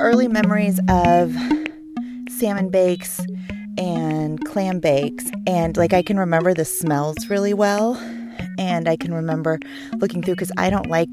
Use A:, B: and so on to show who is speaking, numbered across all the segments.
A: Early memories of salmon bakes and clam bakes, and like I can remember the smells really well. And I can remember looking through because I don't like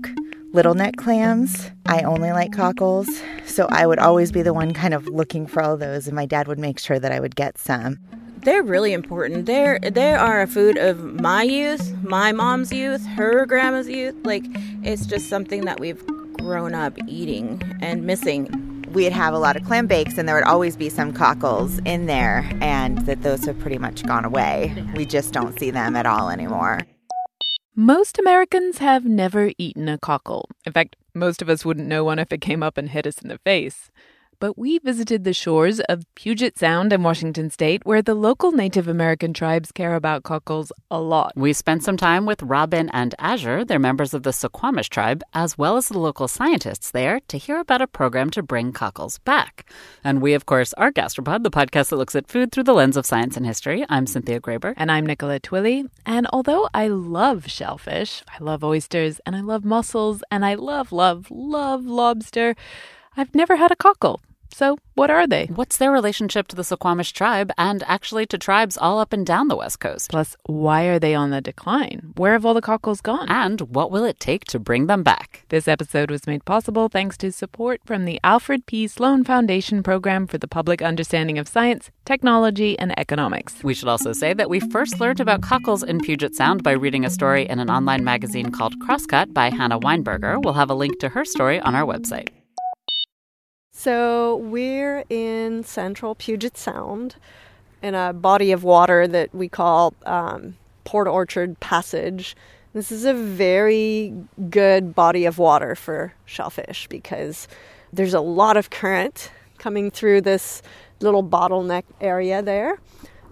A: little neck clams. I only like cockles. So I would always be the one kind of looking for all those, and my dad would make sure that I would get some.
B: They're really important. They're they are a food of my youth, my mom's youth, her grandma's youth. Like it's just something that we've grown up eating and missing.
A: We'd have a lot of clam bakes, and there would always be some cockles in there, and that those have pretty much gone away. We just don't see them at all anymore.
C: Most Americans have never eaten a cockle. In fact, most of us wouldn't know one if it came up and hit us in the face. But we visited the shores of Puget Sound in Washington state, where the local Native American tribes care about cockles a lot.
D: We spent some time with Robin and Azure, they're members of the Suquamish tribe, as well as the local scientists there, to hear about a program to bring cockles back. And we, of course, are Gastropod, the podcast that looks at food through the lens of science and history. I'm Cynthia Graber.
C: And I'm Nicola Twilley. And although I love shellfish, I love oysters, and I love mussels, and I love, love, love lobster, I've never had a cockle. So, what are they?
D: What's their relationship to the Suquamish tribe and actually to tribes all up and down the West Coast?
C: Plus, why are they on the decline? Where have all the cockles gone?
D: And what will it take to bring them back?
C: This episode was made possible thanks to support from the Alfred P. Sloan Foundation Program for the Public Understanding of Science, Technology, and Economics.
D: We should also say that we first learned about cockles in Puget Sound by reading a story in an online magazine called Crosscut by Hannah Weinberger. We'll have a link to her story on our website.
E: So we're in central Puget Sound in a body of water that we call um, Port Orchard Passage. This is a very good body of water for shellfish because there's a lot of current coming through this little bottleneck area there.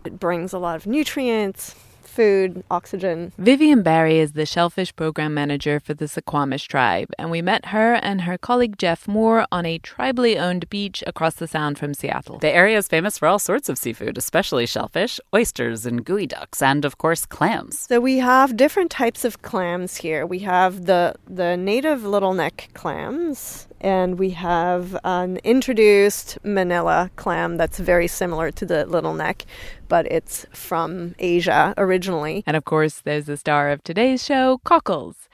E: It brings a lot of nutrients, food, oxygen.
C: Vivian Barry is the shellfish program manager for the Suquamish tribe, and we met her and her colleague Jeff Moore on a tribally owned beach across the sound from Seattle.
D: The area is famous for all sorts of seafood, especially shellfish, oysters, and geoducks, and of course clams.
E: So we have different types of clams here. We have the the native little neck clams, and we have an introduced manila clam that's very similar to the little neck, but it's from Asia originally.
C: And of course, there's the star of today's show, cockles,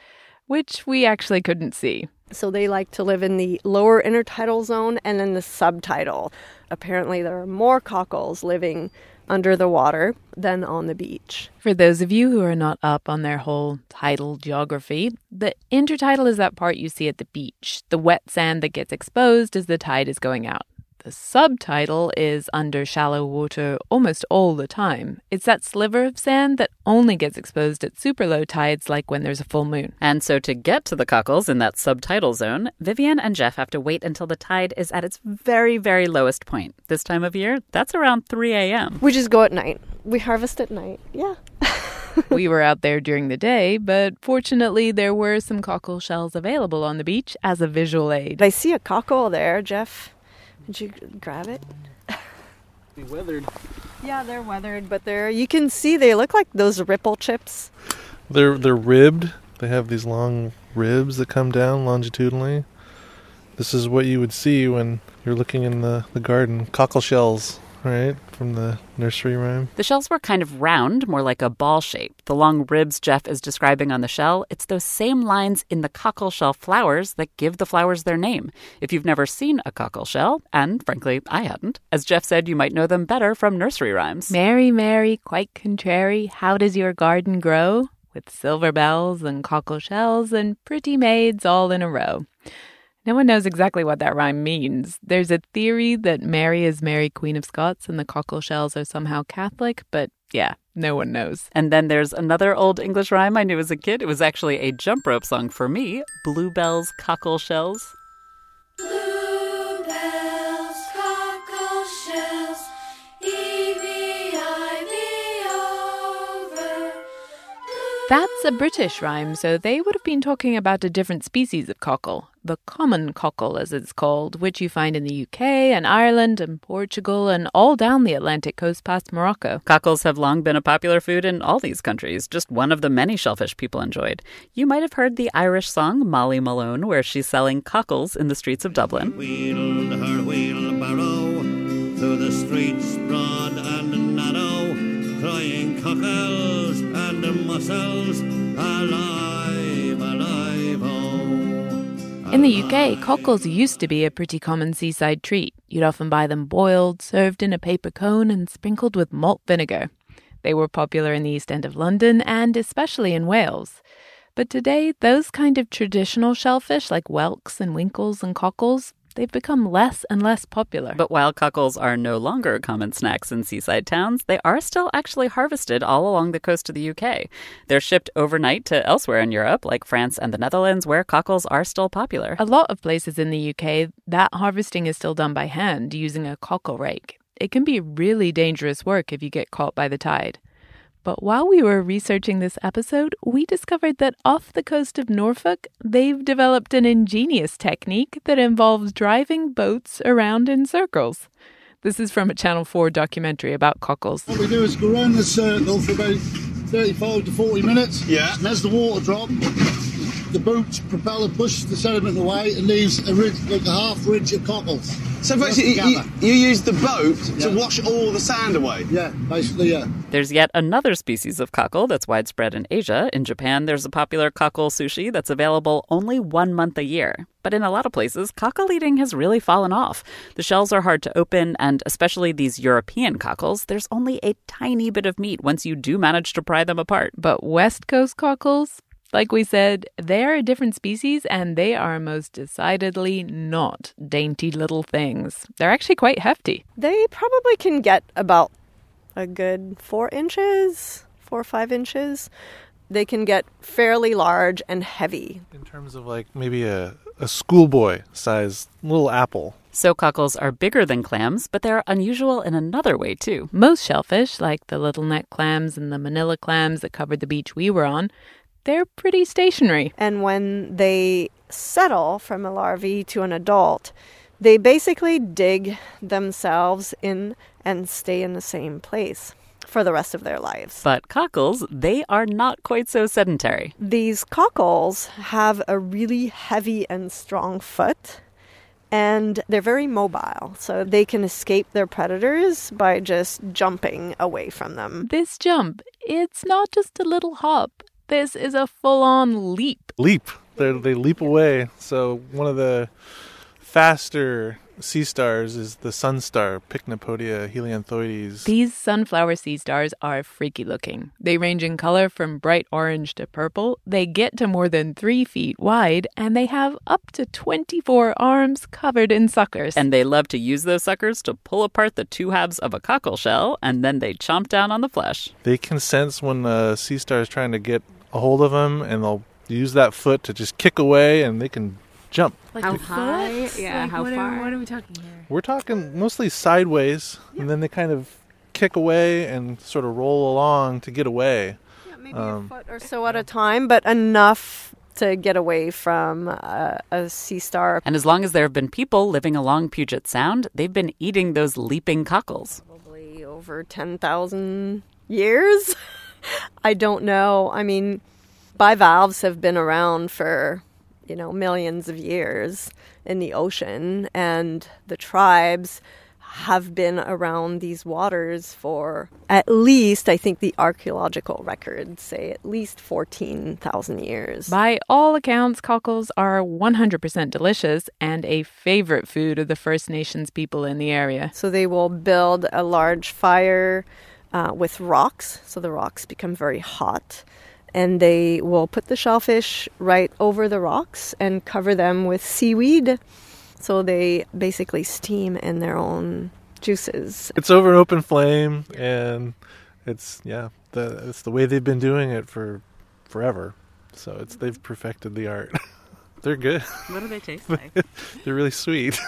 C: which we actually couldn't see.
E: So they like to live in the lower intertidal zone and in the subtidal. Apparently, there are more cockles living under the water than on the beach.
C: For those of you who are not up on their whole tidal geography, the intertidal is that part you see at the beach, the wet sand that gets exposed as the tide is going out. The subtidal is under shallow water almost all the time. It's that sliver of sand that only gets exposed at super low tides, like when there's a full moon.
D: And so, to get to the cockles in that subtidal zone, Vivian and Jeff have to wait until the tide is at its very, very lowest point. This time of year, that's around 3 a.m.
E: We just go at night. We harvest at night. Yeah.
C: we were out there during the day, but fortunately, there were some cockle shells available on the beach as a visual aid.
E: I see a cockle there, Jeff. Did you grab it?
F: Be weathered.
E: Yeah, they're weathered, but they're you can see they look like those ripple chips.
F: They're they're ribbed. They have these long ribs that come down longitudinally. This is what you would see when you're looking in the, the garden. Cockle shells, right? From the nursery rhyme.
D: The shells were kind of round, more like a ball shape. The long ribs Jeff is describing on the shell, it's those same lines in the cockle shell flowers that give the flowers their name. If you've never seen a cockle shell, and frankly, I hadn't, as Jeff said, you might know them better from nursery rhymes.
C: Mary, Mary, quite contrary, how does your garden grow? With silver bells and cockle shells and pretty maids all in a row. No one knows exactly what that rhyme means. There's a theory that Mary is Mary, Queen of Scots, and the cockle shells are somehow Catholic, but yeah, no one knows.
D: And then there's another old English rhyme I knew as a kid. It was actually a jump rope song for me Bluebells, Cockle Shells.
G: Bluebells, cockle shells, over.
C: That's a British rhyme, so they would have been talking about a different species of cockle, the common cockle as it's called, which you find in the UK and Ireland and Portugal and all down the Atlantic coast past Morocco.
D: Cockles have long been a popular food in all these countries, just one of the many shellfish people enjoyed. You might have heard the Irish song Molly Malone, where she's selling cockles in the streets of Dublin.
H: Wheeled her wheelbarrow through the streets broad and narrow, crying cockles and mussels, alive,
C: In the UK, cockles used to be a pretty common seaside treat. You'd often buy them boiled, served in a paper cone, and sprinkled with malt vinegar. They were popular in the East End of London and especially in Wales. But today, those kind of traditional shellfish like whelks and winkles and cockles, they've become less and less popular.
D: But while cockles are no longer common snacks in seaside towns, they are still actually harvested all along the coast of the UK. They're shipped overnight to elsewhere in Europe, like France and the Netherlands, where cockles are still popular.
C: A lot of places in the UK, that harvesting is still done by hand using a cockle rake. It can be really dangerous work if you get caught by the tide. But while we were researching this episode, we discovered that off the coast of Norfolk, they've developed an ingenious technique that involves driving boats around in circles. This is from a Channel 4 documentary about cockles.
I: What we do is go around the circle for about 35 to 40 minutes.
H: Yeah.
I: And as the water drops, the boat's propeller pushes the sediment away and leaves a ridge, like a half ridge of cockles.
J: So basically, you, you use the boat to wash all the sand away.
I: Yeah, basically, yeah.
D: There's yet another species of cockle that's widespread in Asia. In Japan, there's a popular cockle sushi that's available only one month a year. But in a lot of places, cockle eating has really fallen off. The shells are hard to open, and especially these European cockles, there's only a tiny bit of meat once you do manage to pry them apart.
C: But West Coast cockles, like we said, they are a different species and they are most decidedly not dainty little things. They're actually quite hefty.
E: They probably can get about a good four inches, four or five inches. They can get fairly large and heavy.
F: In terms of like maybe a, a schoolboy size little apple.
D: So cockles are bigger than clams, but they're unusual in another way too.
C: Most shellfish, like the little neck clams and the manila clams that covered the beach we were on, they're pretty stationary.
E: And when they settle from a larvae to an adult, they basically dig themselves in and stay in the same place for the rest of their lives.
D: But cockles, they are not quite so sedentary.
E: These cockles have a really heavy and strong foot, and they're very mobile, so they can escape their predators by just jumping away from them.
C: This jump, it's not just a little hop. This is a full on leap.
F: Leap. They they leap away. So one of the faster sea stars is the sun star, Pycnopodia helianthoides.
C: These sunflower sea stars are freaky looking. They range in color from bright orange to purple. They get to more than three feet wide, and they have up to 24 arms covered in suckers.
D: And they love to use those suckers to pull apart the two halves of a cockle shell, and then they chomp down on the flesh.
F: They can sense when a sea star is trying to get a hold of them, and they'll use that foot to just kick away, and they can jump.
K: how high? Yeah, how
L: what
K: far?
L: Are, what are we talking here?
F: We're talking mostly sideways, and then they kind of kick away and sort of roll along to get away.
E: Maybe
F: Um,
E: a foot or so at a time, but enough to get away from uh, a sea star.
D: And as long as there have been people living along Puget Sound, they've been eating those leaping cockles.
B: Probably over
E: over 10,000 years. I don't know. I mean, bivalves have been around for, you know, millions of years in the ocean, and the tribes have been around these waters for at least, I think the archaeological records say at least 14,000 years.
C: By all accounts, cockles are 100% delicious and a favorite food of the First Nations people in the area.
E: So they will build a large fire uh, with rocks, so the rocks become very hot. And they will put the shellfish right over the rocks and cover them with seaweed. So they basically steam in their own juices.
F: It's over an open flame, and it's yeah, the it's the way they've been doing it for forever. So it's they've perfected the art. They're good.
D: What do they taste like?
F: They're really sweet,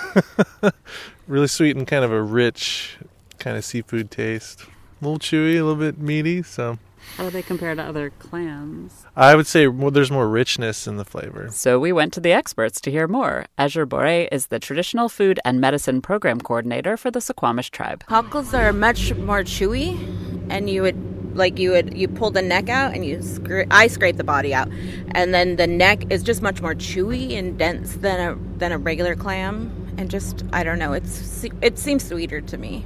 F: really sweet and kind of a rich kind of seafood taste. A little chewy, a little bit meaty. So
D: How do they compare to other clams?
F: I would say more, there's more richness in the flavor.
D: So we went to the experts to hear more. Azure Bore is the Traditional Food and Medicine Program Coordinator for the Suquamish tribe.
B: Cockles are much more chewy, and you would like you would you pull the neck out and you scra- I scrape the body out, and then the neck is just much more chewy and dense than a than a regular clam, and just I don't know it's it seems sweeter to me,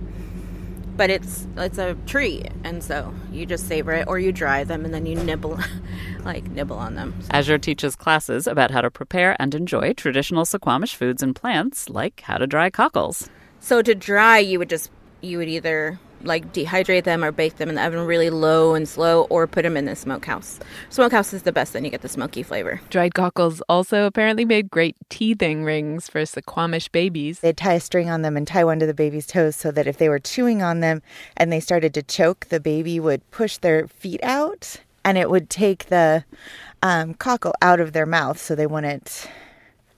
B: but it's it's a tree and so you just savor it or you dry them and then you nibble, like nibble on them.
D: Azure teaches classes about how to prepare and enjoy traditional Suquamish foods and plants, like how to dry cockles.
B: So to dry, you would just you would either like dehydrate them or bake them in the oven really low and slow, or put them in the smokehouse. Smokehouse is the best; then you get the smoky flavor.
C: Dried cockles also apparently made great teething rings for Suquamish babies.
A: They'd tie a string on them and tie one to the baby's toes so that if they were chewing on them and they started to choke, the baby would push their feet out and it would take the um, cockle out of their mouth so they wouldn't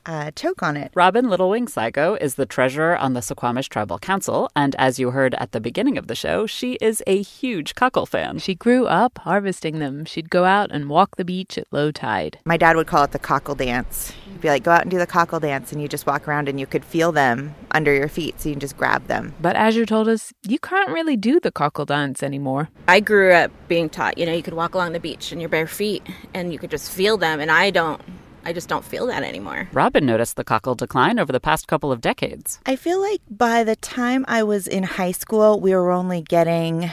A: uh, choke on it.
D: Robin Little Wing Sigo is the treasurer on the Suquamish Tribal Council, and as you heard at the beginning of the show, she is a huge cockle fan.
C: She grew up harvesting them. She'd go out and walk the beach at low tide.
A: My dad would call it the cockle dance. He'd be like, go out and do the cockle dance, and you just walk around and you could feel them under your feet, so you can just grab them.
C: But Azure told us you can't really do the cockle dance anymore.
B: I grew up being taught, you know, you could walk along the beach in your bare feet and you could just feel them, and I don't. I just don't feel that anymore.
D: Robin noticed the cockle decline over the past couple of decades.
A: I feel like by the time I was in high school, we were only getting,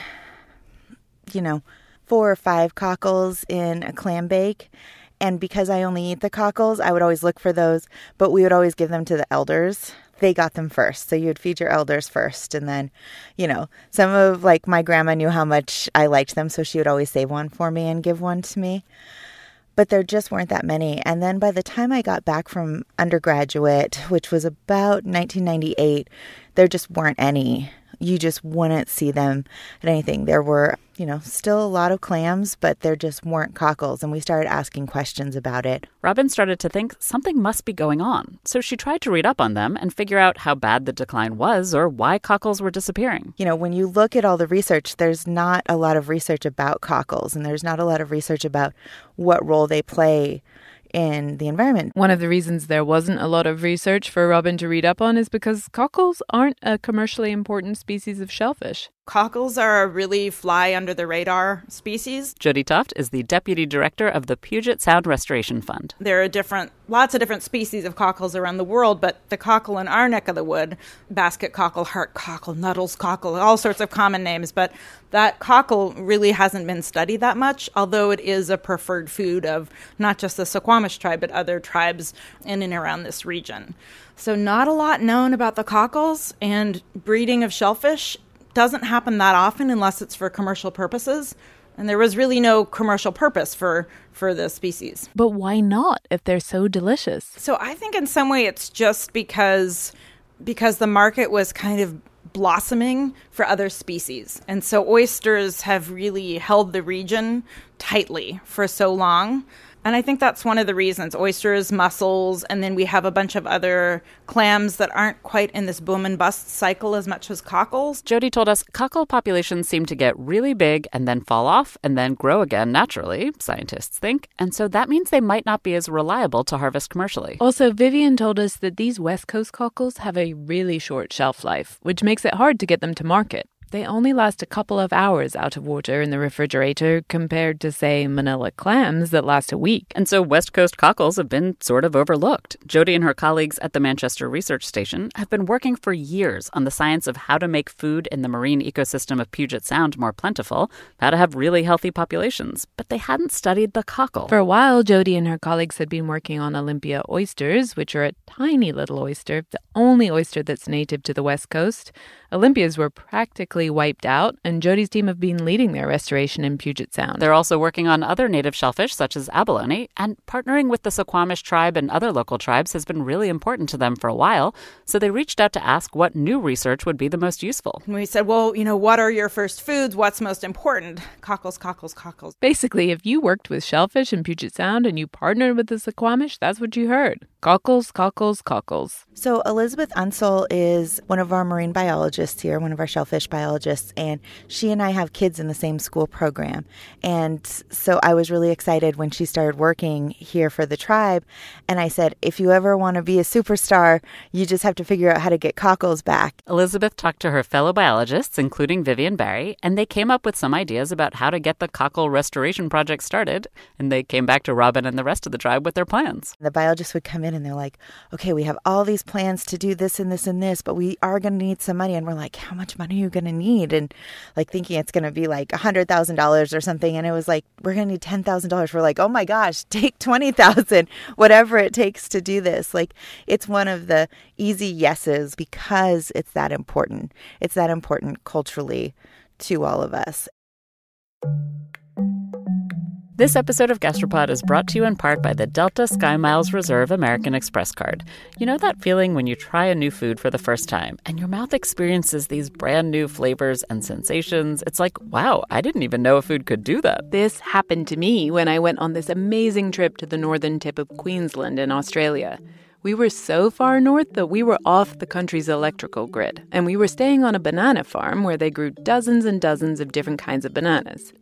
A: you know, four or five cockles in a clam bake. And because I only eat the cockles, I would always look for those, but we would always give them to the elders. They got them first. So you would feed your elders first. And then, you know, some of like my grandma knew how much I liked them. So she would always save one for me and give one to me but there just weren't that many. And then by the time I got back from undergraduate, which was about 1998, there just weren't any. You just wouldn't see them at anything. There were, you know, still a lot of clams, but there just weren't cockles. And we started asking questions about it.
D: Robin started to think something must be going on. So she tried to read up on them and figure out how bad the decline was or why cockles were disappearing.
A: You know, when you look at all the research, there's not a lot of research about cockles, and there's not a lot of research about what role they play in the environment.
C: One of the reasons there wasn't a lot of research for Robin to read up on is because cockles aren't a commercially important species of shellfish.
K: Cockles are a really fly under the radar species.
D: Jody Toft is the deputy director of the Puget Sound Restoration Fund.
K: There are different, lots of different species of cockles around the world, but the cockle in our neck of the wood, basket cockle, heart cockle, Nuttall's cockle, all sorts of common names, but that cockle really hasn't been studied that much, although it is a preferred food of not just the Suquamish tribe, but other tribes in and around this region. So, not a lot known about the cockles and breeding of shellfish doesn't happen that often unless it's for commercial purposes. And there was really no commercial purpose for, for the species.
C: But why not if they're so delicious?
K: So I think in some way it's just because because the market was kind of blossoming for other species. And so oysters have really held the region tightly for so long. And I think that's one of the reasons oysters, mussels, and then we have a bunch of other clams that aren't quite in this boom and bust cycle as much as cockles.
D: Jody told us cockle populations seem to get really big and then fall off and then grow again naturally, scientists think. And so that means they might not be as reliable to harvest commercially.
C: Also, Vivian told us that these West Coast cockles have a really short shelf life, which makes it hard to get them to market. They only last a couple of hours out of water in the refrigerator compared to, say, manila clams that last a week.
D: And so West Coast cockles have been sort of overlooked. Jody and her colleagues at the Manchester Research Station have been working for years on the science of how to make food in the marine ecosystem of Puget Sound more plentiful, how to have really healthy populations, but they hadn't studied the cockle.
C: For a while, Jody and her colleagues had been working on Olympia oysters, which are a tiny little oyster, the only oyster that's native to the West Coast. Olympias were practically wiped out, and Jody's team have been leading their restoration in Puget Sound.
D: They're also working on other native shellfish, such as abalone, and partnering with the Suquamish tribe and other local tribes has been really important to them for a while. So they reached out to ask what new research would be the most useful.
K: And we said, well, you know, what are your first foods? What's most important? Cockles, cockles, cockles.
C: Basically, if you worked with shellfish in Puget Sound and you partnered with the Suquamish, that's what you heard. Cockles, cockles, cockles.
A: So, Elizabeth Unsel is one of our marine biologists here, one of our shellfish biologists, and she and I have kids in the same school program. And so, I was really excited when she started working here for the tribe. And I said, if you ever want to be a superstar, you just have to figure out how to get cockles back.
D: Elizabeth talked to her fellow biologists, including Vivian Barry, and they came up with some ideas about how to get the cockle restoration project started. And they came back to Robin and the rest of the tribe with their plans.
A: The biologists would come in and they're like, okay, we have all these plans to do this and this and this, but we are going to need some money. And we're like, how much money are you going to need? And like thinking it's going to be like $100,000 or something. And it was like, we're going to need $10,000. We're like, oh my gosh, take 20,000, whatever it takes to do this. Like it's one of the easy yeses because it's that important. It's that important culturally to all of us.
D: This episode of Gastropod is brought to you in part by the Delta Sky Miles Reserve American Express card. You know that feeling when you try a new food for the first time and your mouth experiences these brand new flavors and sensations? It's like, wow, I didn't even know a food could do that.
C: This happened to me when I went on this amazing trip to the northern tip of Queensland in Australia. We were so far north that we were off the country's electrical grid, and we were staying on a banana farm where they grew dozens and dozens of different kinds of bananas.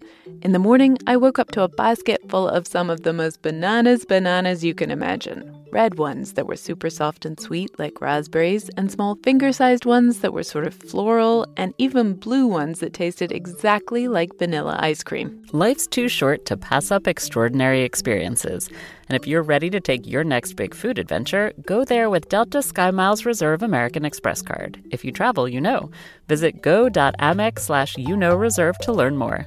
C: In the morning, I woke up to a basket full of some of the most bananas bananas you can imagine. Red ones that were super soft and sweet, like raspberries, and small finger sized ones that were sort of floral, and even blue ones that tasted exactly like vanilla ice cream.
D: Life's too short to pass up extraordinary experiences. And if you're ready to take your next big food adventure, go there with Delta Sky Miles Reserve American Express card. If you travel, you know. Visit go.amex slash you know reserve to learn more.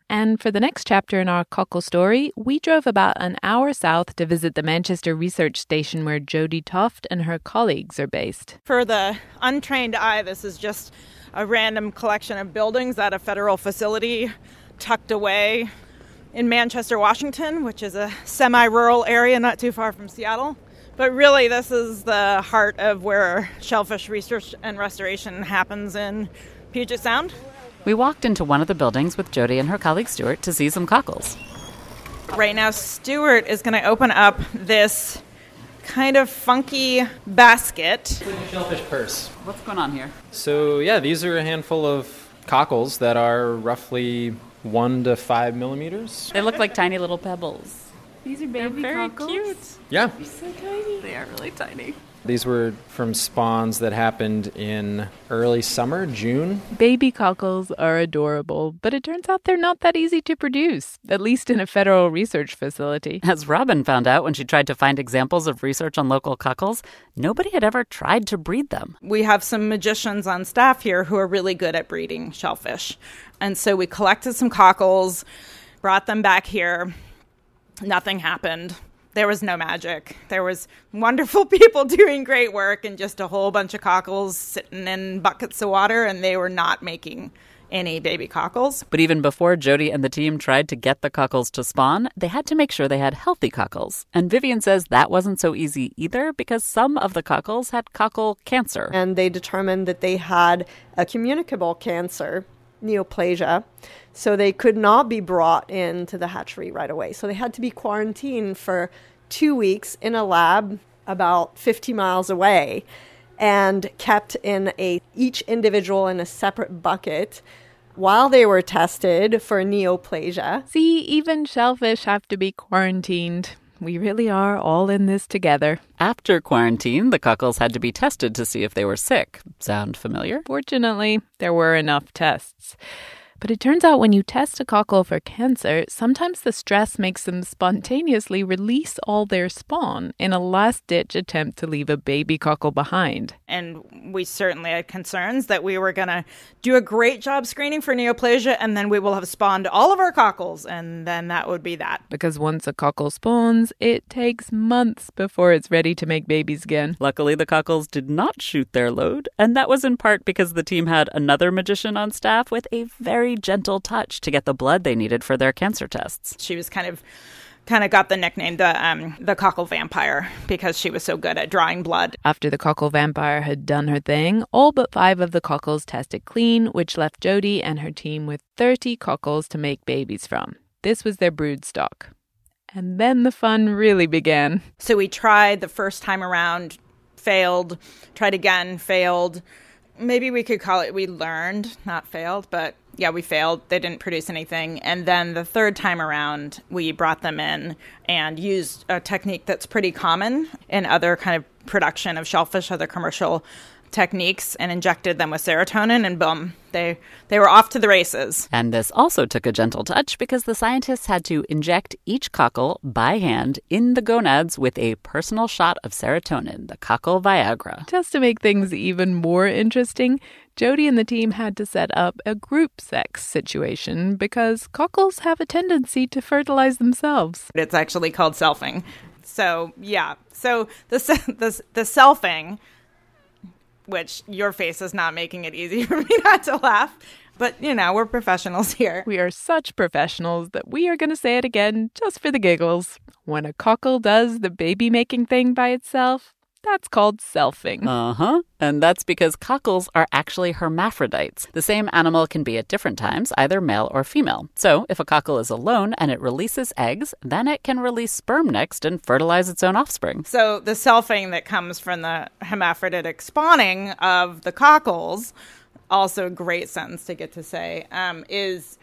C: And for the next chapter in our cockle story, we drove about an hour south to visit the Manchester Research Station where Jody Toft and her colleagues are based.
K: For the untrained eye, this is just a random collection of buildings at a federal facility tucked away in Manchester, Washington, which is a semi rural area not too far from Seattle. But really, this is the heart of where shellfish research and restoration happens in Puget Sound.
D: We walked into one of the buildings with Jody and her colleague Stuart to see some cockles.
K: Right now, Stuart is going to open up this kind of funky basket.
M: Shellfish purse.
D: What's going on here?
M: So, yeah, these are a handful of cockles that are roughly one to five millimeters.
D: They look like tiny little pebbles.
C: These are baby They're
D: very
C: cockles.
D: cute.
M: Yeah.
C: So tiny.
D: They are really tiny.
M: These were from spawns that happened in early summer, June.
C: Baby cockles are adorable, but it turns out they're not that easy to produce, at least in a federal research facility.
D: As Robin found out when she tried to find examples of research on local cockles, nobody had ever tried to breed them.
K: We have some magicians on staff here who are really good at breeding shellfish. And so we collected some cockles, brought them back here. Nothing happened. There was no magic. There was wonderful people doing great work and just a whole bunch of cockles sitting in buckets of water and they were not making any baby cockles.
D: But even before Jody and the team tried to get the cockles to spawn, they had to make sure they had healthy cockles. And Vivian says that wasn't so easy either because some of the cockles had cockle cancer.
E: And they determined that they had a communicable cancer, neoplasia. So they could not be brought into the hatchery right away. So they had to be quarantined for two weeks in a lab about 50 miles away and kept in a each individual in a separate bucket while they were tested for neoplasia.
C: See, even shellfish have to be quarantined. We really are all in this together.
D: After quarantine, the cockles had to be tested to see if they were sick. Sound familiar?
C: Fortunately, there were enough tests. But it turns out when you test a cockle for cancer, sometimes the stress makes them spontaneously release all their spawn in a last ditch attempt to leave a baby cockle behind.
K: And we certainly had concerns that we were going to do a great job screening for neoplasia and then we will have spawned all of our cockles and then that would be that.
C: Because once a cockle spawns, it takes months before it's ready to make babies again.
D: Luckily, the cockles did not shoot their load, and that was in part because the team had another magician on staff with a very gentle touch to get the blood they needed for their cancer tests.
K: She was kind of kind of got the nickname the um, the cockle vampire because she was so good at drawing blood.
C: After the cockle vampire had done her thing, all but five of the cockles tested clean, which left Jody and her team with 30 cockles to make babies from. This was their brood stock. And then the fun really began.
K: So we tried the first time around, failed, tried again, failed. Maybe we could call it we learned, not failed, but yeah, we failed. They didn't produce anything. And then the third time around, we brought them in and used a technique that's pretty common in other kind of production of shellfish, other commercial techniques, and injected them with serotonin, and boom, they they were off to the races.
D: And this also took a gentle touch because the scientists had to inject each cockle by hand in the gonads with a personal shot of serotonin, the cockle Viagra.
C: Just to make things even more interesting, Jody and the team had to set up a group sex situation because cockles have a tendency to fertilize themselves.
K: It's actually called selfing. So yeah, so the the the selfing, which your face is not making it easy for me not to laugh. But you know, we're professionals here.
C: We are such professionals that we are going to say it again just for the giggles. When a cockle does the baby making thing by itself, that's called selfing.
D: Uh huh. And that's because cockles are actually hermaphrodites. The same animal can be at different times, either male or female. So, if a cockle is alone and it releases eggs, then it can release sperm next and fertilize its own offspring.
K: So the selfing that comes from the hermaphroditic spawning of the cockles, also a great sentence to get to say, um, is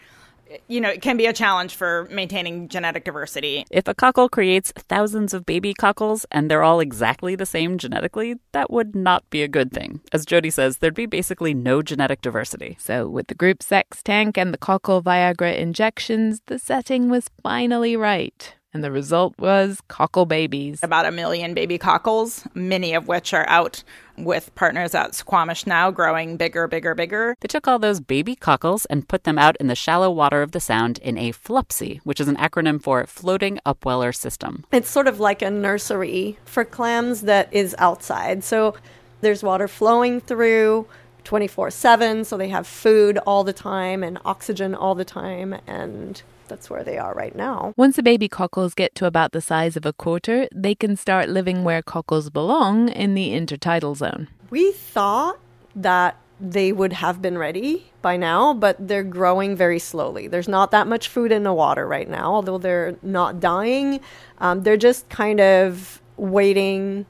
K: you know, it can be a challenge for maintaining genetic diversity.
D: If a cockle creates thousands of baby cockles and they're all exactly the same genetically, that would not be a good thing. As Jody says, there'd be basically no genetic diversity.
C: So, with the group sex tank and the cockle Viagra injections, the setting was finally right. And the result was cockle babies.
K: About a million baby cockles, many of which are out with partners at Suquamish now, growing bigger, bigger, bigger.
D: They took all those baby cockles and put them out in the shallow water of the sound in a FLUPSY, which is an acronym for Floating Upweller System.
E: It's sort of like a nursery for clams that is outside. So there's water flowing through 24 7, so they have food all the time and oxygen all the time, and that's where they are right now.
C: Once the baby cockles get to about the size of a quarter, they can start living where cockles belong in the intertidal zone.
E: We thought that they would have been ready by now, but they're growing very slowly. There's not that much food in the water right now, although they're not dying. Um, they're just kind of waiting,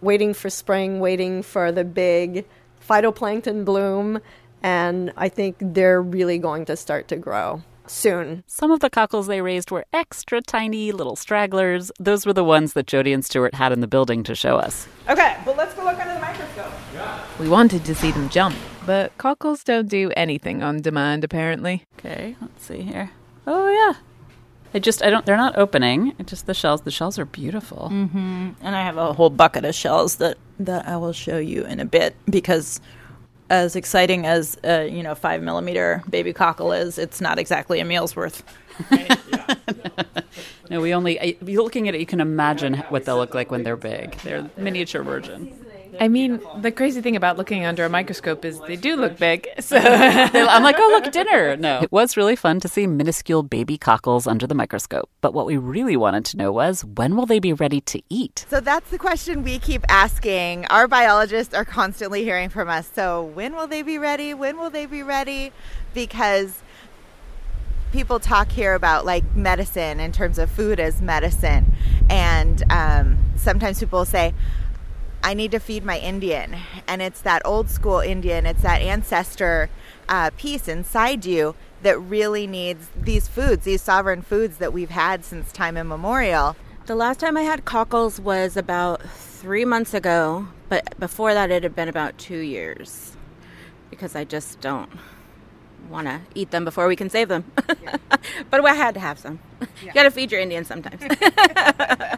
E: waiting for spring, waiting for the big phytoplankton bloom, and I think they're really going to start to grow soon.
D: Some of the cockles they raised were extra tiny little stragglers. Those were the ones that Jody and Stuart had in the building to show us.
K: Okay, but let's go look under the microscope. Yeah.
C: We wanted to see them jump, but cockles don't do anything on demand, apparently.
D: Okay, let's see here. Oh yeah. I just I don't they're not opening. It just the shells the shells are beautiful.
K: Mm-hmm. And I have a whole bucket of shells that that I will show you in a bit because as exciting as uh, you know five millimeter baby cockle is, it's not exactly a meal's worth.
D: No, we only you're looking at it you can imagine what they'll look like when they're big. They're miniature version.
C: I mean, the crazy thing about looking under a microscope is they do look big. So
D: I'm like, oh, look, dinner. No. It was really fun to see minuscule baby cockles under the microscope. But what we really wanted to know was when will they be ready to eat?
A: So that's the question we keep asking. Our biologists are constantly hearing from us. So when will they be ready? When will they be ready? Because people talk here about like medicine in terms of food as medicine. And um, sometimes people say, I need to feed my Indian. And it's that old school Indian, it's that ancestor uh, piece inside you that really needs these foods, these sovereign foods that we've had since time immemorial.
B: The last time I had cockles was about three months ago, but before that, it had been about two years because I just don't want to eat them before we can save them. but I had to have some. You got to feed your Indians sometimes.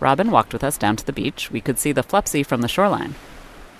D: Robin walked with us down to the beach. We could see the FLUPSY from the shoreline.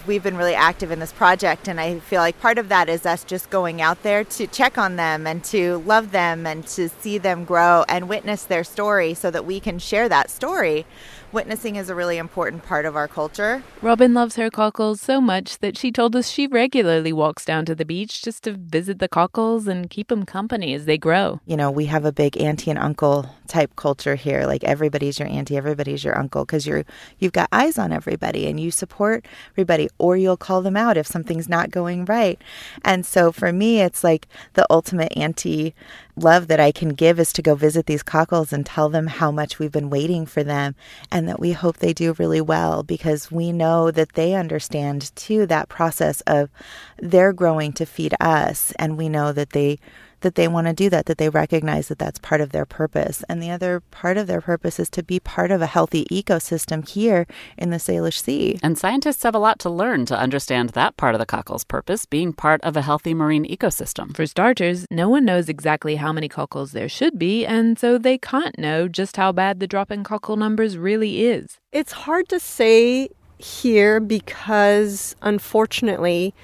A: We've been really active in this project, and I feel like part of that is us just going out there to check on them and to love them and to see them grow and witness their story so that we can share that story. Witnessing is a really important part of our culture.
C: Robin loves her cockles so much that she told us she regularly walks down to the beach just to visit the cockles and keep them company as they grow.
A: You know, we have a big auntie and uncle type culture here. Like everybody's your auntie, everybody's your uncle because you're you've got eyes on everybody and you support everybody or you'll call them out if something's not going right. And so for me it's like the ultimate auntie love that I can give is to go visit these cockles and tell them how much we've been waiting for them and that we hope they do really well because we know that they understand too that process of they're growing to feed us and we know that they that they want to do that that they recognize that that's part of their purpose and the other part of their purpose is to be part of a healthy ecosystem here in the Salish Sea
D: And scientists have a lot to learn to understand that part of the cockle's purpose, being part of a healthy marine ecosystem.
C: For starters, no one knows exactly how many cockles there should be, and so they can't know just how bad the drop in cockle numbers really is.
E: It's hard to say here because unfortunately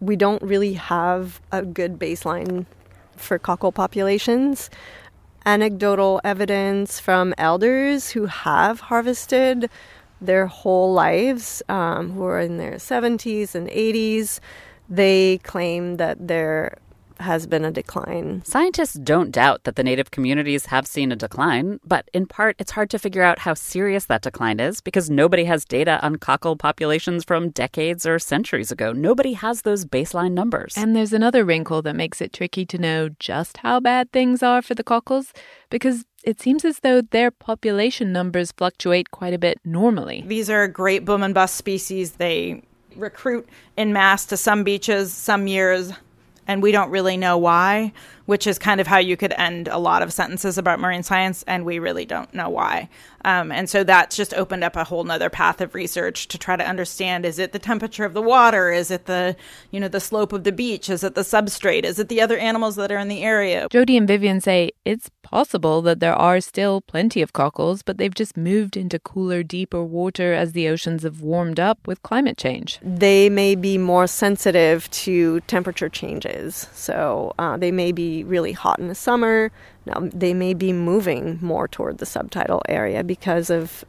E: we don't really have a good baseline for cockle populations. Anecdotal evidence from elders who have harvested their whole lives, um, who are in their 70s and 80s, they claim that there has been a decline.
D: Scientists don't doubt that the native communities have seen a decline, but in part it's hard to figure out how serious that decline is because nobody has data on cockle populations from decades or centuries ago. Nobody has those baseline numbers.
C: And there's another wrinkle that makes it tricky to know just how bad things are for the cockles because it seems as though their population numbers fluctuate quite a bit normally.
K: These are great boom and bust species. They recruit in mass to some beaches some years, and we don't really know why, which is kind of how you could end a lot of sentences about marine science, and we really don't know why. Um, and so that's just opened up a whole nother path of research to try to understand is it the temperature of the water? Is it the, you know, the slope of the beach? Is it the substrate? Is it the other animals that are in the area?
C: Jody and Vivian say it's possible that there are still plenty of cockles, but they've just moved into cooler, deeper water as the oceans have warmed up with climate change.
E: They may be more sensitive to temperature changes. So uh, they may be really hot in the summer. Now, they may be moving more toward the subtidal area because of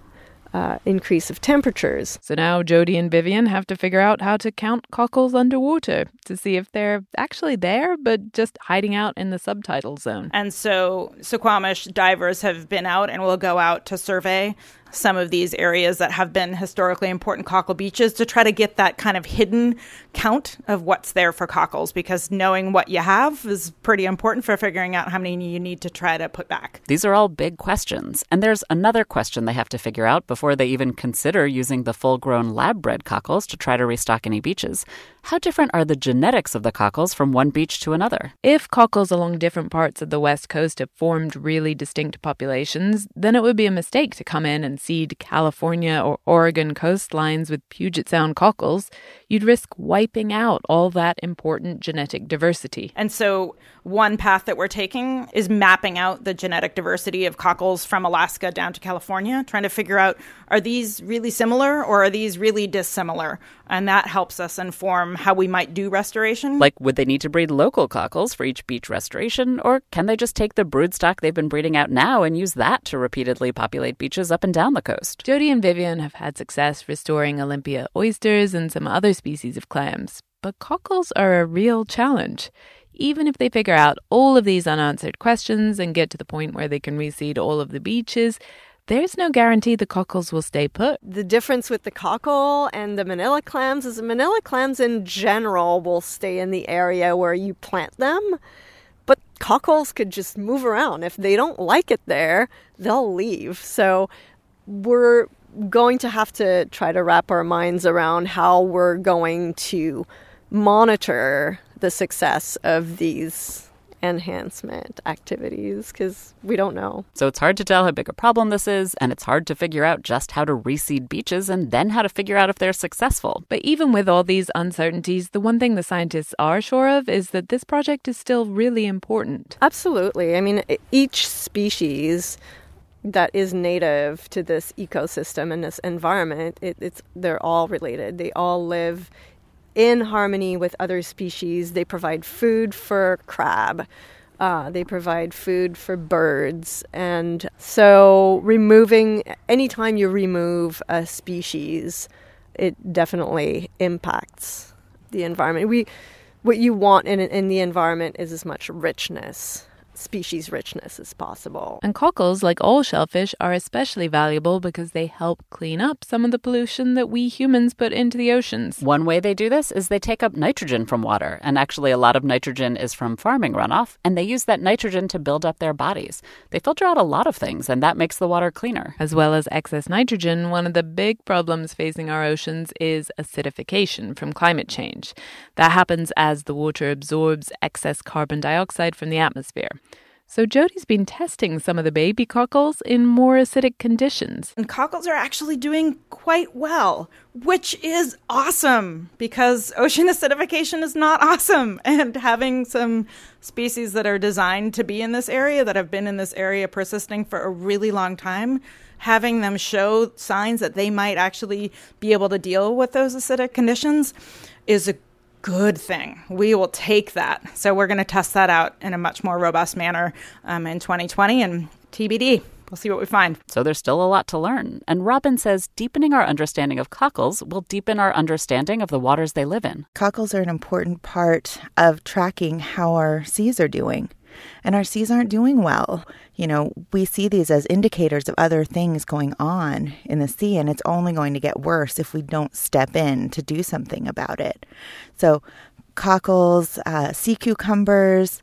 E: uh, increase of temperatures.
C: So now Jody and Vivian have to figure out how to count cockles underwater to see if they're actually there, but just hiding out in the subtidal zone.
K: And so Suquamish divers have been out and will go out to survey some of these areas that have been historically important cockle beaches to try to get that kind of hidden count of what's there for cockles because knowing what you have is pretty important for figuring out how many you need to try to put back.
D: These are all big questions. And there's another question they have to figure out before they even consider using the full grown lab bred cockles to try to restock any beaches. How different are the genetics of the cockles from one beach to another?
C: If cockles along different parts of the west coast have formed really distinct populations, then it would be a mistake to come in and seed California or Oregon coastlines with Puget Sound cockles. You'd risk wiping out all that important genetic diversity.
K: And so, one path that we're taking is mapping out the genetic diversity of cockles from Alaska down to California, trying to figure out are these really similar or are these really dissimilar? And that helps us inform how we might do restoration.
D: Like, would they need to breed local cockles for each beach restoration, or can they just take the brood stock they've been breeding out now and use that to repeatedly populate beaches up and down the coast?
C: Jody and Vivian have had success restoring Olympia oysters and some other species of clams, but cockles are a real challenge. Even if they figure out all of these unanswered questions and get to the point where they can reseed all of the beaches, there's no guarantee the cockles will stay put.
E: The difference with the cockle and the manila clams is the manila clams in general will stay in the area where you plant them. But cockles could just move around. If they don't like it there, they'll leave. So we're going to have to try to wrap our minds around how we're going to monitor the success of these enhancement activities because we don't know.
D: So it's hard to tell how big a problem this is, and it's hard to figure out just how to reseed beaches and then how to figure out if they're successful.
C: But even with all these uncertainties, the one thing the scientists are sure of is that this project is still really important.
E: Absolutely. I mean, each species that is native to this ecosystem and this environment, it, it's they're all related. They all live in harmony with other species. They provide food for crab. Uh, they provide food for birds. And so, removing, anytime you remove a species, it definitely impacts the environment. We, what you want in, in the environment is as much richness species richness as possible.
C: And cockles, like all shellfish, are especially valuable because they help clean up some of the pollution that we humans put into the oceans.
D: One way they do this is they take up nitrogen from water, and actually, a lot of nitrogen is from farming runoff, and they use that nitrogen to build up their bodies. They filter out a lot of things, and that makes the water cleaner.
C: As well as excess nitrogen, one of the big problems facing our oceans is acidification from climate change. That happens as the water absorbs excess carbon dioxide from the atmosphere. So Jody's been testing some of the baby cockles in more acidic conditions.
K: And cockles are actually doing quite well, which is awesome because ocean acidification is not awesome. And having some species that are designed to be in this area, that have been in this area persisting for a really long time, having them show signs that they might actually be able to deal with those acidic conditions is a good thing. We will take that. So we're going to test that out in a much more robust manner um, in 2020 and TBD. We'll see what we find.
D: So there's still a lot to learn. And Robin says deepening our understanding of cockles will deepen our understanding of the waters they live in.
A: Cockles are an important part of tracking how our seas are doing. And our seas aren't doing well. You know, we see these as indicators of other things going on in the sea, and it's only going to get worse if we don't step in to do something about it. So, cockles, uh, sea cucumbers,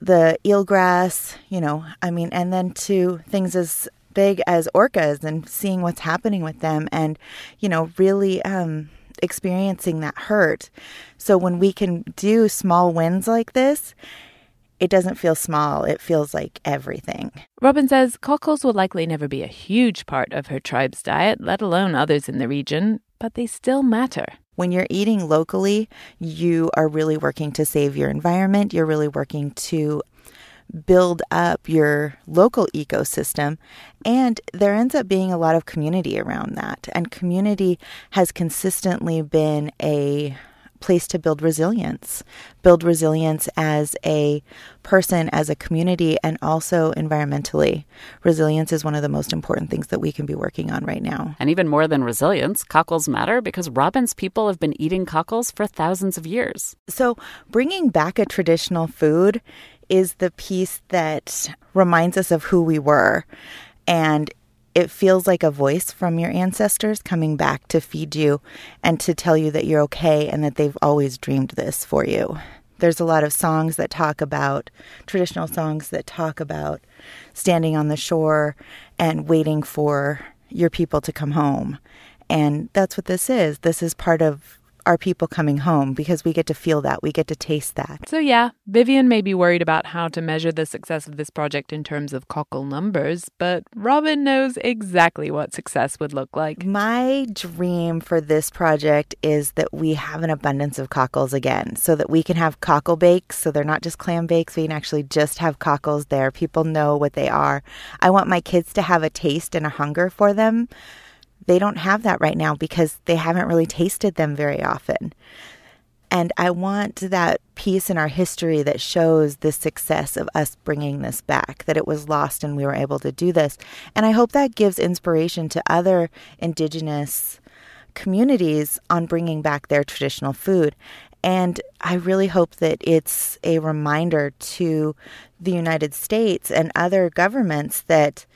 A: the eelgrass, you know, I mean, and then to things as big as orcas and seeing what's happening with them and, you know, really um, experiencing that hurt. So when we can do small wins like this, it doesn't feel small, it feels like everything.
C: Robin says cockles will likely never be a huge part of her tribe's diet, let alone others in the region, but they still matter.
A: When you're eating locally, you are really working to save your environment. You're really working to build up your local ecosystem. And there ends up being a lot of community around that. And community has consistently been a place to build resilience, build resilience as a person, as a community, and also environmentally. Resilience is one of the most important things that we can be working on right now.
D: And even more than resilience, cockles matter because Robin's people have been eating cockles for thousands of years.
A: So, bringing back a traditional food is the piece that reminds us of who we were. And it feels like a voice from your ancestors coming back to feed you and to tell you that you're okay and that they've always dreamed this for you. There's a lot of songs that talk about traditional songs that talk about standing on the shore and waiting for your people to come home. And that's what this is. This is part of our people coming home because we get to feel that, we get to taste that.
C: So, yeah, Vivian may be worried about how to measure the success of this project in terms of cockle numbers, but Robin knows exactly what success would look like.
A: My dream for this project is that we have an abundance of cockles again so that we can have cockle bakes. So they're not just clam bakes, we can actually just have cockles there. People know what they are. I want my kids to have a taste and a hunger for them they don't have that right now because they haven't really tasted them very often. And I want that piece in our history that shows the success of us bringing this back, that it was lost and we were able to do this. And I hope that gives inspiration to other Indigenous communities on bringing back their traditional food. And I really hope that it's a reminder to the United States and other governments that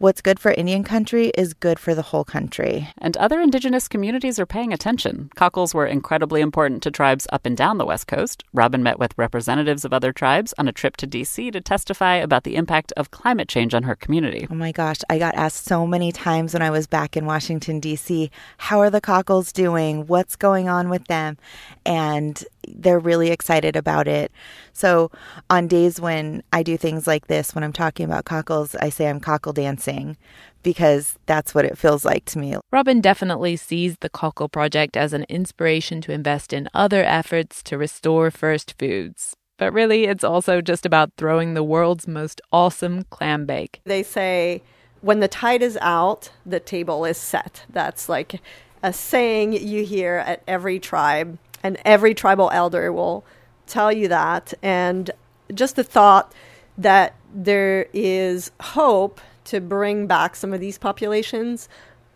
A: What's good for Indian country is good for the whole country.
D: And other indigenous communities are paying attention. Cockles were incredibly important to tribes up and down the West Coast. Robin met with representatives of other tribes on a trip to D.C. to testify about the impact of climate change on her community.
A: Oh my gosh, I got asked so many times when I was back in Washington, D.C., how are the cockles doing? What's going on with them? And they're really excited about it. So, on days when I do things like this, when I'm talking about cockles, I say I'm cockle dancing because that's what it feels like to me.
C: Robin definitely sees the Cockle Project as an inspiration to invest in other efforts to restore first foods. But really, it's also just about throwing the world's most awesome clam bake.
E: They say, when the tide is out, the table is set. That's like a saying you hear at every tribe and every tribal elder will tell you that. And just the thought that there is hope to bring back some of these populations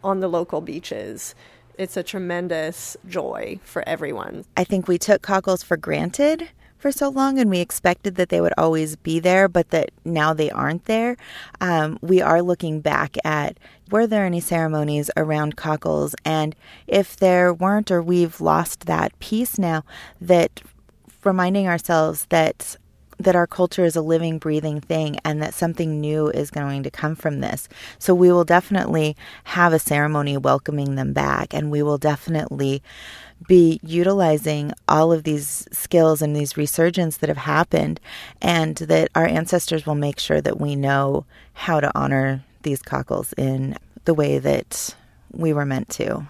E: on the local beaches. It's a tremendous joy for everyone.
A: I think we took cockles for granted for so long and we expected that they would always be there, but that now they aren't there. Um, we are looking back at were there any ceremonies around cockles? And if there weren't, or we've lost that piece now, that reminding ourselves that that our culture is a living, breathing thing and that something new is going to come from this. So we will definitely have a ceremony welcoming them back and we will definitely be utilizing all of these skills and these resurgence that have happened and that our ancestors will make sure that we know how to honor these cockles in the way that we were meant to.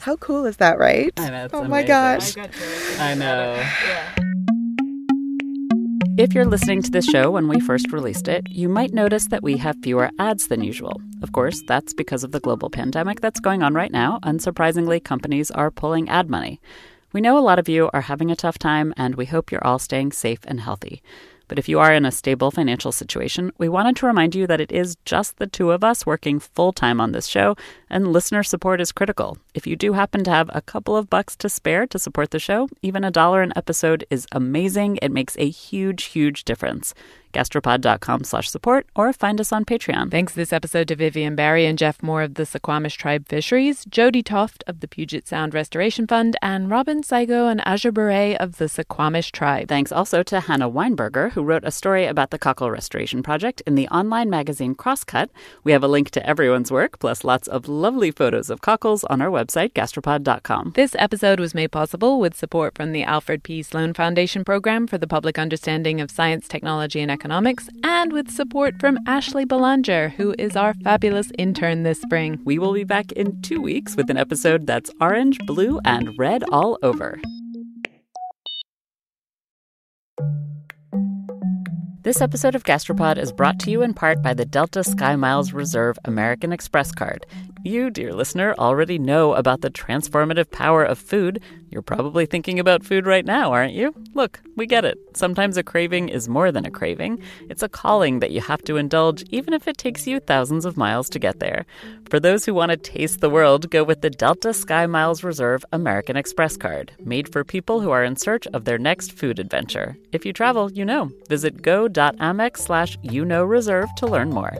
A: How cool is that, right?
D: I know, it's
A: oh my gosh.
D: I know. If you're listening to this show when we first released it, you might notice that we have fewer ads than usual. Of course, that's because of the global pandemic that's going on right now. Unsurprisingly, companies are pulling ad money. We know a lot of you are having a tough time, and we hope you're all staying safe and healthy. But if you are in a stable financial situation, we wanted to remind you that it is just the two of us working full time on this show, and listener support is critical. If you do happen to have a couple of bucks to spare to support the show, even a dollar an episode is amazing. It makes a huge, huge difference gastropod.com slash support or find us on Patreon.
C: Thanks this episode to Vivian Barry and Jeff Moore of the Suquamish Tribe Fisheries, Jody Toft of the Puget Sound Restoration Fund, and Robin Sigo and Aja Beret of the Suquamish Tribe.
D: Thanks also to Hannah Weinberger, who wrote a story about the Cockle Restoration Project in the online magazine Crosscut. We have a link to everyone's work, plus lots of lovely photos of cockles on our website, gastropod.com.
C: This episode was made possible with support from the Alfred P. Sloan Foundation Program for the Public Understanding of Science, Technology, and Economics, and with support from Ashley Belanger, who is our fabulous intern this spring.
D: We will be back in two weeks with an episode that's orange, blue, and red all over. This episode of Gastropod is brought to you in part by the Delta Sky Miles Reserve American Express card. You, dear listener, already know about the transformative power of food. You're probably thinking about food right now, aren't you? Look, we get it. Sometimes a craving is more than a craving. It's a calling that you have to indulge, even if it takes you thousands of miles to get there. For those who want to taste the world, go with the Delta Sky Miles Reserve American Express card, made for people who are in search of their next food adventure. If you travel, you know. Visit go.amex slash you know reserve to learn more.